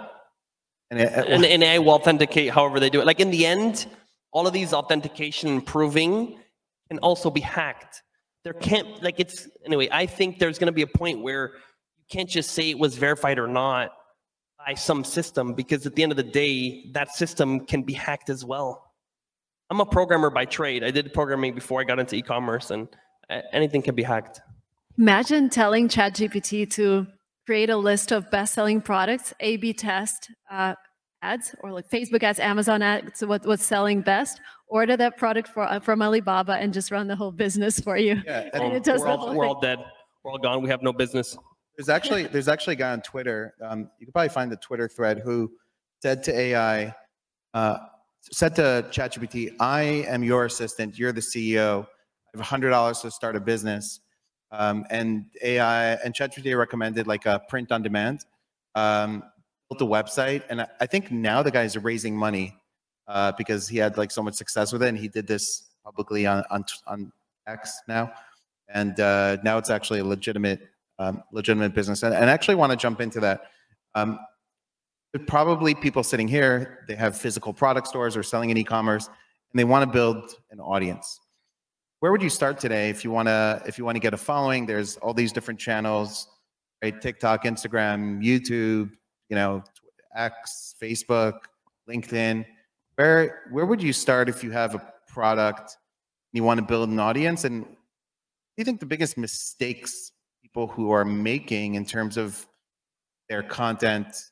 And, it, and, and AI will authenticate however they do it. Like in the end, all of these authentication and proving can also be hacked. There can't, like, it's, anyway, I think there's going to be a point where you can't just say it was verified or not by some system because at the end of the day, that system can be hacked as well. I'm a programmer by trade. I did programming before I got into e commerce, and uh, anything can be hacked. Imagine telling ChatGPT to create a list of best-selling products, A/B test uh, ads, or like Facebook ads, Amazon ads, what, what's selling best. Order that product for, uh, from Alibaba and just run the whole business for you. Yeah, And and it does we're, all, we're all dead. We're all gone. We have no business. there's actually there's actually a guy on Twitter. Um, you can probably find the Twitter thread who said to AI, uh, said to ChatGPT, "I am your assistant. You're the CEO. I have hundred dollars to start a business." Um, and AI and ChatGPT recommended like a print on demand. Um, built a website, and I, think now the guy's raising money uh, because he had like so much success with it, and he did this publicly on on, on X now, and uh, now it's actually a legitimate um, legitimate business. And, and I actually want to jump into that. Um, probably people sitting here, they have physical product stores or selling in e-commerce, and they want to build an audience. Where would you start today if you want to if you want to get a following? There's all these different channels, right? TikTok, Instagram, YouTube, you know, X, Facebook, LinkedIn. Where where would you start if you have a product and you want to build an audience? And do you think the biggest mistakes people who are making in terms of their content?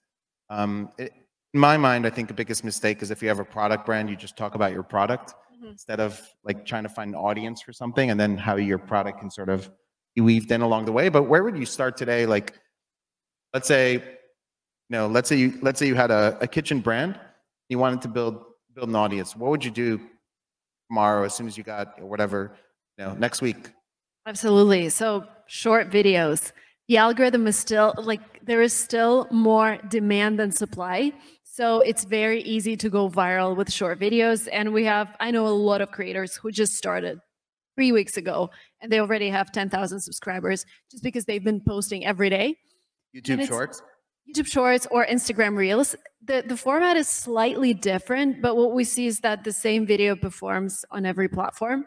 Um, it, in my mind, I think the biggest mistake is if you have a product brand, you just talk about your product Mhm. instead of like trying to find an audience for something and then how your product can sort of be weaved in along the way. But where would you start today? Like, let's say, you know, let's say you let's say you had a, a kitchen brand, you wanted to build build an audience. What would you do tomorrow as soon as you got whatever, you know, next week? Absolutely. So short videos. The algorithm is still like there is still more demand than supply. So it's very easy to go viral with short videos. And we have, I know a lot of creators who just started three weeks ago and they already have 10,000 subscribers just because they've been posting every day. YouTube Shorts. YouTube Shorts or Instagram Reels. The the format is slightly different, but what we see is that the same video performs on every platform.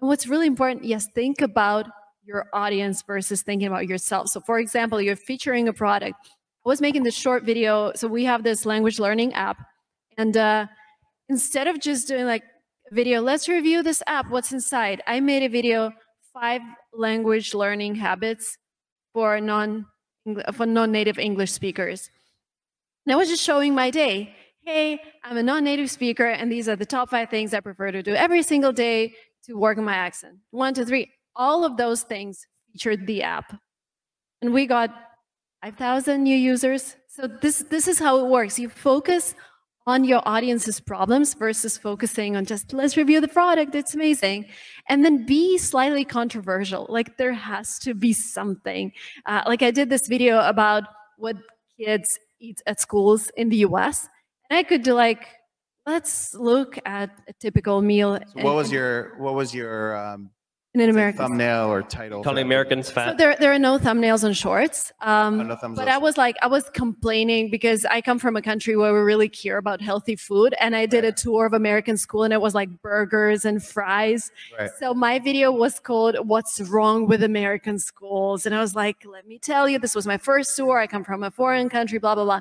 And what's really important, yes, think about your audience versus thinking about yourself. So for example, you're featuring a product. I was making this short video. So we have this language learning app. And uh, instead of just doing like video, let's review this app, what's inside. I made a video, five language learning habits for non for non-native English speakers. And I was just showing my day. Hey, I'm a non-native speaker, and these are the top five things I prefer to do every single day to work on my accent. One, two, three. All of those things featured the app, and we got 5,000 new users. So this this is how it works. You focus on your audience's problems versus focusing on just let's review the product. It's amazing, and then be slightly controversial. Like there has to be something. Uh, like I did this video about what kids eat at schools in the U.S. And I could do like, let's look at a typical meal. So what was your what was your um, in an American? thumbnail or title? Call for the that Americans So there, there are no thumbnails on shorts. Um, Oh, no thumbs but up. I was like, I was complaining because I come from a country where we really care about healthy food. And I did a tour of American school and it was like burgers and fries. Right. So my video was called What's Wrong with American Schools? And I was like, let me tell you, this was my first tour. I come from a foreign country, blah, blah, blah.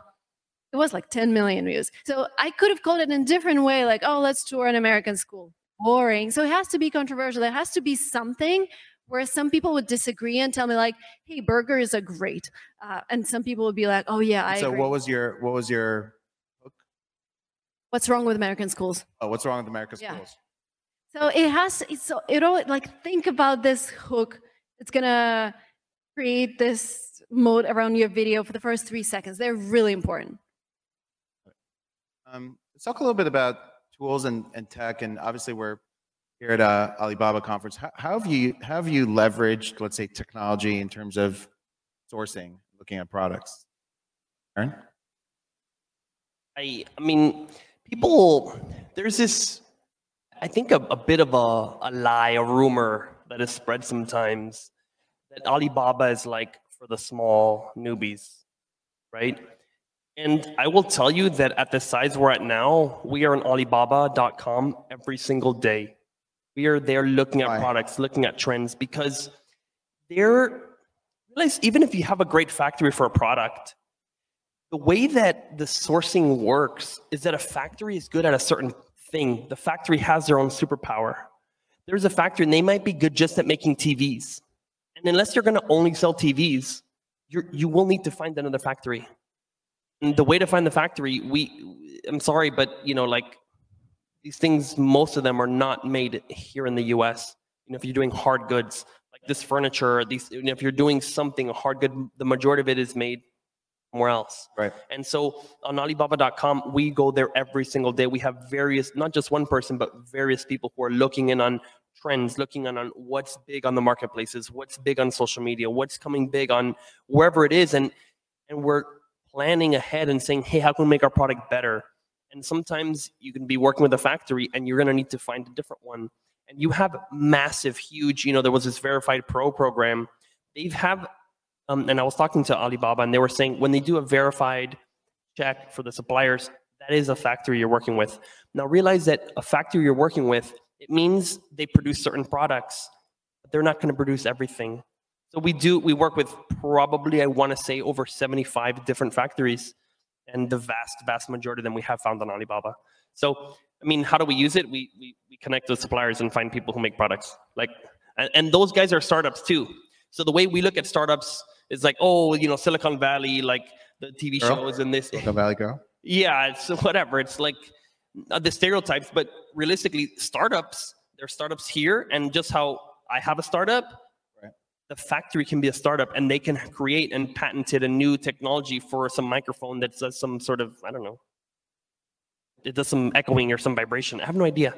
It was like 10 million views. So I could have called it in a different way, like, oh, let's tour an American school. Boring. So it has to be controversial. There has to be something where some people would disagree and tell me like, hey, burgers are great. Uh, and some people would be like, oh, yeah, I so agree. what was your what was your hook? What's wrong with American schools? oh, what's wrong with American Yeah. schools? So it has, it's so it all like think about this hook. It's gonna create this mode around your video for the first three seconds. They're really important. Um, let's talk a little bit about tools and, and tech, and obviously we're here at uh, Alibaba conference. How, how have you how have you leveraged, let's say, technology in terms of sourcing, looking at products? Aaron? I, I mean, people, there's this, I think, a, a bit of a, a lie, a rumor that is spread sometimes that Alibaba is like for the small newbies, right? And I will tell you that at the size we're at now, we are on Alibaba.com every single day. We are there looking at Why? products, looking at trends because they're realize even if you have a great factory for a product, the way that the sourcing works is that a factory is good at a certain thing. The factory has their own superpower. There's a factory and they might be good just at making TVs. And unless you're going to only sell TVs, you're, you will need to find another factory. The way to find the factory, we, I'm sorry, but you know, like these things, most of them are not made here in the US. You know, if you're doing hard goods, like this furniture, these, you know, if you're doing something, a hard good, the majority of it is made somewhere else. Right. And so on Alibaba.com, we go there every single day. We have various, not just one person, but various people who are looking in on trends, looking in on what's big on the marketplaces, what's big on social media, what's coming big on wherever it is. And and we're planning ahead and saying, hey, how can we make our product better? And sometimes you can be working with a factory and you're gonna need to find a different one. And you have massive, huge, you know, there was this verified pro program. They have um, and I was talking to Alibaba, and they were saying when they do a verified check for the suppliers, that is a factory you're working with. Now realize that a factory you're working with, it means they produce certain products, but they're not going to produce everything. So we do, we work with probably, I want to say, over 75 different factories, and the vast, vast majority of them we have found on Alibaba. So, I mean, how do we use it? We we, we connect with suppliers and find people who make products. Like, and, and those guys are startups too. So the way we look at startups is like, oh, you know, Silicon Valley, like the TV Girl? shows and this. Silicon Valley Girl. Yeah, it's whatever. It's like uh, the stereotypes, but realistically, startups, there are startups here, and just how I have a startup. The factory can be a startup, and they can create and patented a new technology for some microphone that does some sort of I don't know, it does some echoing or some vibration. I have no idea.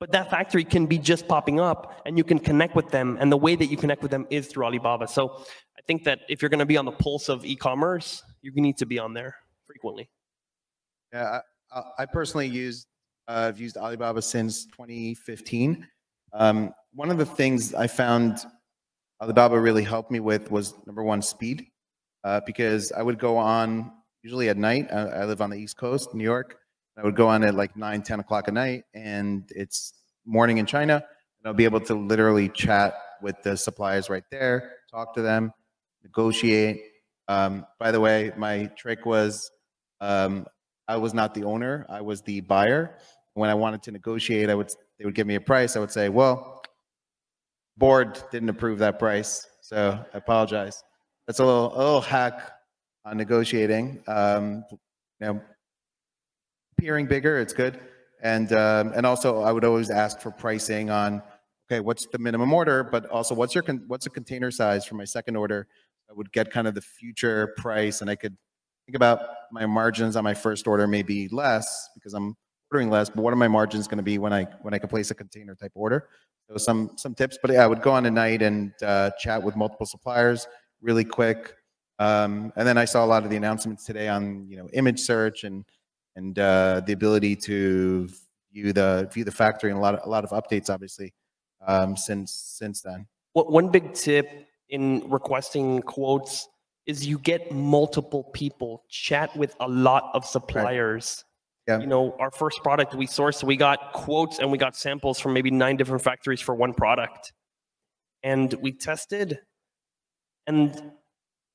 But that factory can be just popping up and you can connect with them. And the way that you connect with them is through Alibaba. So I think that if you're going to be on the pulse of e commerce, you need to be on there frequently. Yeah, I, I- personally used uh, I've used Alibaba since 2015. Um, one of the things I found Alibaba really helped me with was number one speed, uh, because I would go on usually at night. I, I live on the East Coast, New York. I would go on at like 9, 10 o'clock at night, and it's morning in China, and I'll be able to literally chat with the suppliers right there, talk to them, negotiate. Um, by the way, my trick was um, I was not the owner; I was the buyer. When I wanted to negotiate, I would they would give me a price. I would say, "Well, board didn't approve that price, so I apologize." That's a little a little hack on negotiating. Um, you know, appearing bigger, it's good, and um, and also I would always ask for pricing on. Okay, what's the minimum order? But also, what's your what's the container size for my second order? I would get kind of the future price, and I could think about my margins on my first order may be less because I'm ordering less, but what are my margins going to be when I when I can place a container type order? So some some tips, but yeah, I would go on a night and uh, chat with multiple suppliers really quick. Um, and then I saw a lot of the announcements today on you know image search and and uh, the ability to view the view the factory and a lot of, a lot of updates obviously um, since since then. One one big tip in requesting quotes is you get multiple people, chat with a lot of suppliers. Yeah. You know, our first product we sourced, we got quotes and we got samples from maybe nine different factories for one product. And we tested and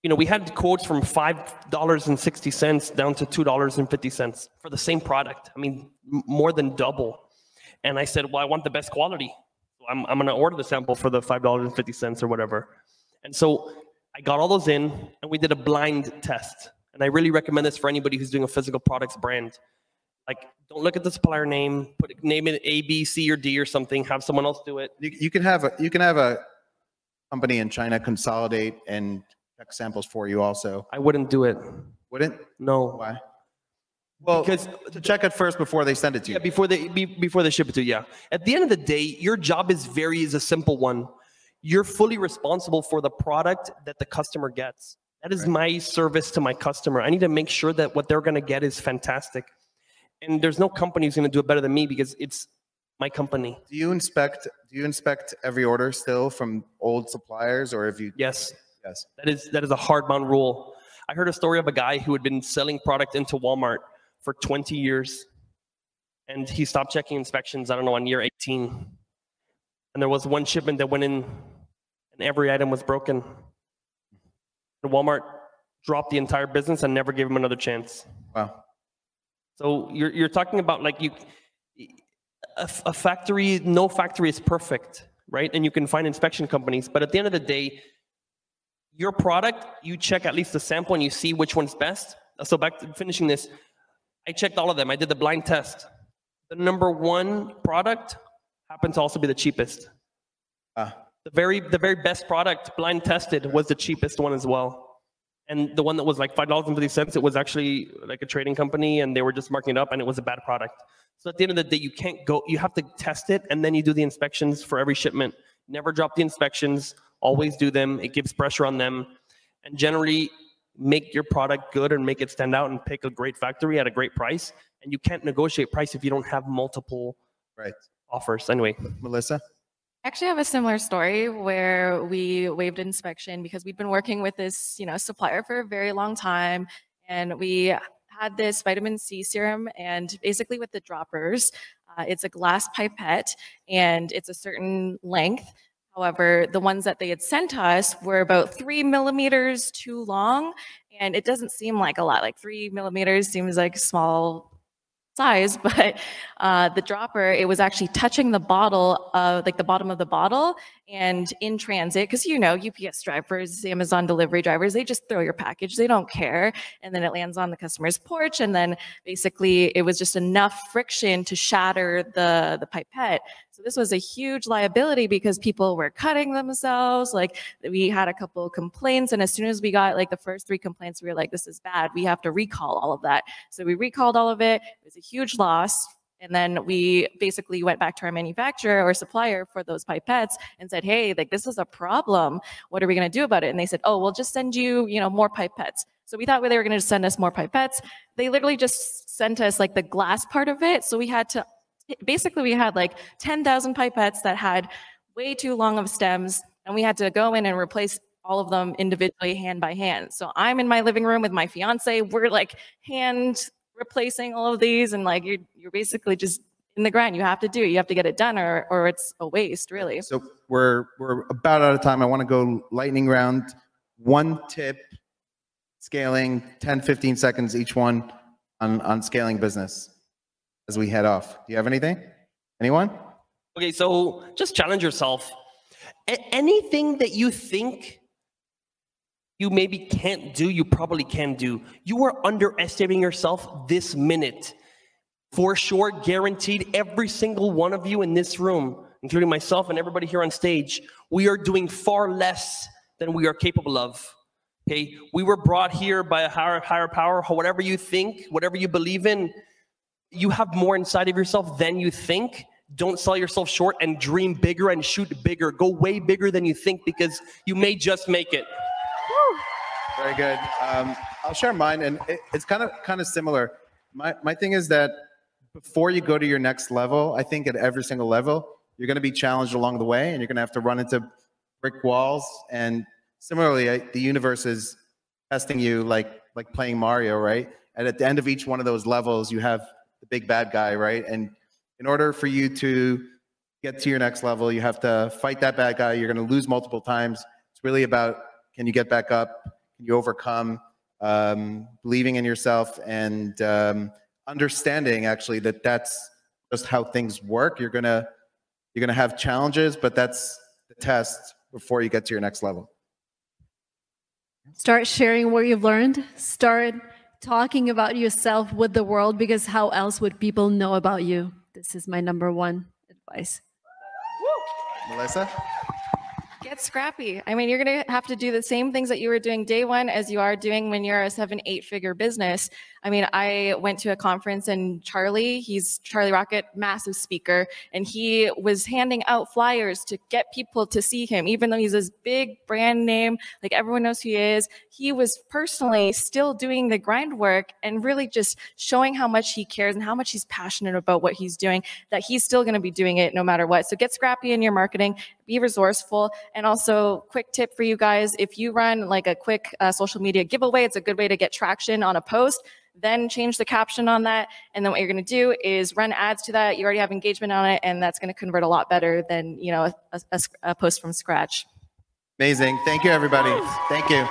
you know, we had quotes from $5.60 down to $2.50 for the same product. I mean, more than double. And I said, well, I want the best quality. I'm, I'm going to order the sample for the $5.50 or whatever. And so I got all those in and we did a blind test. And I really recommend this for anybody who's doing a physical products brand. Like, don't look at the supplier name, put name it A, B, C, or D or something. Have someone else do it. You, you can have a you can have a company in China consolidate and check samples for you also. I wouldn't do it. Wouldn't? No, Why? Well, because to check it first before they send it to you. yeah, before they be, before they ship it to you. Yeah. At the end of the day, your job is very is a simple one. You're fully responsible for the product that the customer gets. That is Right. my service to my customer. I need to make sure that what they're going to get is fantastic. And there's no company who's going to do it better than me because it's my company. Do you inspect do you inspect every order still from old suppliers or if you Yes. yes. That is that is a hardbound rule. I heard a story of a guy who had been selling product into Walmart for 20 years, and he stopped checking inspections. I don't know on year 18, and there was one shipment that went in, and every item was broken. And Walmart dropped the entire business and never gave him another chance. Wow. So you're you're talking about like you a, a factory, no factory is perfect, right? And you can find inspection companies, but at the end of the day, your product, you check at least the sample and you see which one's best. So back to finishing this, I checked all of them. I did the blind test. The number one product happened to also be the cheapest. Ah. The very the very best product, blind tested, was the cheapest one as well. And the one that was like five dollars and fifty cents, it was actually like a trading company, and they were just marking it up, and it was a bad product. So at the end of the day, you can't go. You have to test it, and then you do the inspections for every shipment. Never drop the inspections. Always do them. It gives pressure on them, and generally make your product good and make it stand out and pick a great factory at a great price. And you can't negotiate price if you don't have multiple Right. offers. Anyway, Melissa? I actually have a similar story where we waived inspection because we'd been working with this, you know, supplier for a very long time, and we had this vitamin C serum, and basically with the droppers, uh, it's a glass pipette, and it's a certain length. However, the ones that they had sent us were about three millimeters too long, and it doesn't seem like a lot. Like three millimeters seems like small size, but uh, the dropper, it was actually touching the bottle, uh, like the bottom of the bottle, and in transit, because you know, UPS drivers, Amazon delivery drivers, they just throw your package, they don't care, and then it lands on the customer's porch, and then basically it was just enough friction to shatter the the pipette. So this was a huge liability because people were cutting themselves. Like we had a couple complaints, and as soon as we got like the first three complaints, we were like, "This is bad. We have to recall all of that." So we recalled all of it. It was a huge loss. And then we basically went back to our manufacturer or supplier for those pipettes and said, "Hey, like this is a problem. What are we going to do about it?" And they said, "Oh, we'll just send you, you know, more pipettes." So we thought they were going to send us more pipettes. They literally just sent us like the glass part of it. So we had to basically we had like 10,000 pipettes that had way too long of stems and we had to go in and replace all of them individually hand by hand. So I'm in my living room with my fiance. We're like hand replacing all of these and like you're you're basically just in the grind. You have to do it. You have to get it done or or it's a waste really. So we're we're about out of time. I want to go lightning round. One tip, scaling 10, 15 seconds each one on, on scaling business as we head off. Do you have anything? Anyone? Okay, so just challenge yourself. A- anything that you think you maybe can't do, you probably can do. You are underestimating yourself this minute. For sure, guaranteed, every single one of you in this room, including myself and everybody here on stage, we are doing far less than we are capable of. Okay, we were brought here by a higher, higher power, whatever you think, whatever you believe in, you have more inside of yourself than you think. Don't sell yourself short and dream bigger and shoot bigger. Go way bigger than you think because you may just make it. Very good. Um, I'll share mine, and it, it's kind of kind of similar. My my thing is that before you go to your next level, I think at every single level, you're going to be challenged along the way, and you're going to have to run into brick walls. And similarly, I, the universe is testing you like like playing Mario, right? And at the end of each one of those levels, you have the big bad guy, right? And in order for you to get to your next level, you have to fight that bad guy. You're going to lose multiple times. It's really about can you get back up? Can you overcome? Um, believing in yourself and um, understanding actually that that's just how things work. You're gonna you're gonna have challenges, but that's the test before you get to your next level. Start sharing what you've learned. Start talking about yourself with the world because how else would people know about you? This is my number one advice. Melissa? Get scrappy. I mean, you're going to have to do the same things that you were doing day one as you are doing when you're a seven, eight figure business. I mean, I went to a conference and Charlie, he's Charlie Rocket, massive speaker, and he was handing out flyers to get people to see him, even though he's this big brand name, like everyone knows who he is. He was personally still doing the grind work and really just showing how much he cares and how much he's passionate about what he's doing, that he's still going to be doing it no matter what. So get scrappy in your marketing, be resourceful. And also, quick tip for you guys if you run like a quick uh, social media giveaway, it's a good way to get traction on a post then change the caption on that. And then what you're going to do is run ads to that. You already have engagement on it, and that's going to convert a lot better than, you know, a, a- a post from scratch. Amazing. Thank you, everybody. Thank you.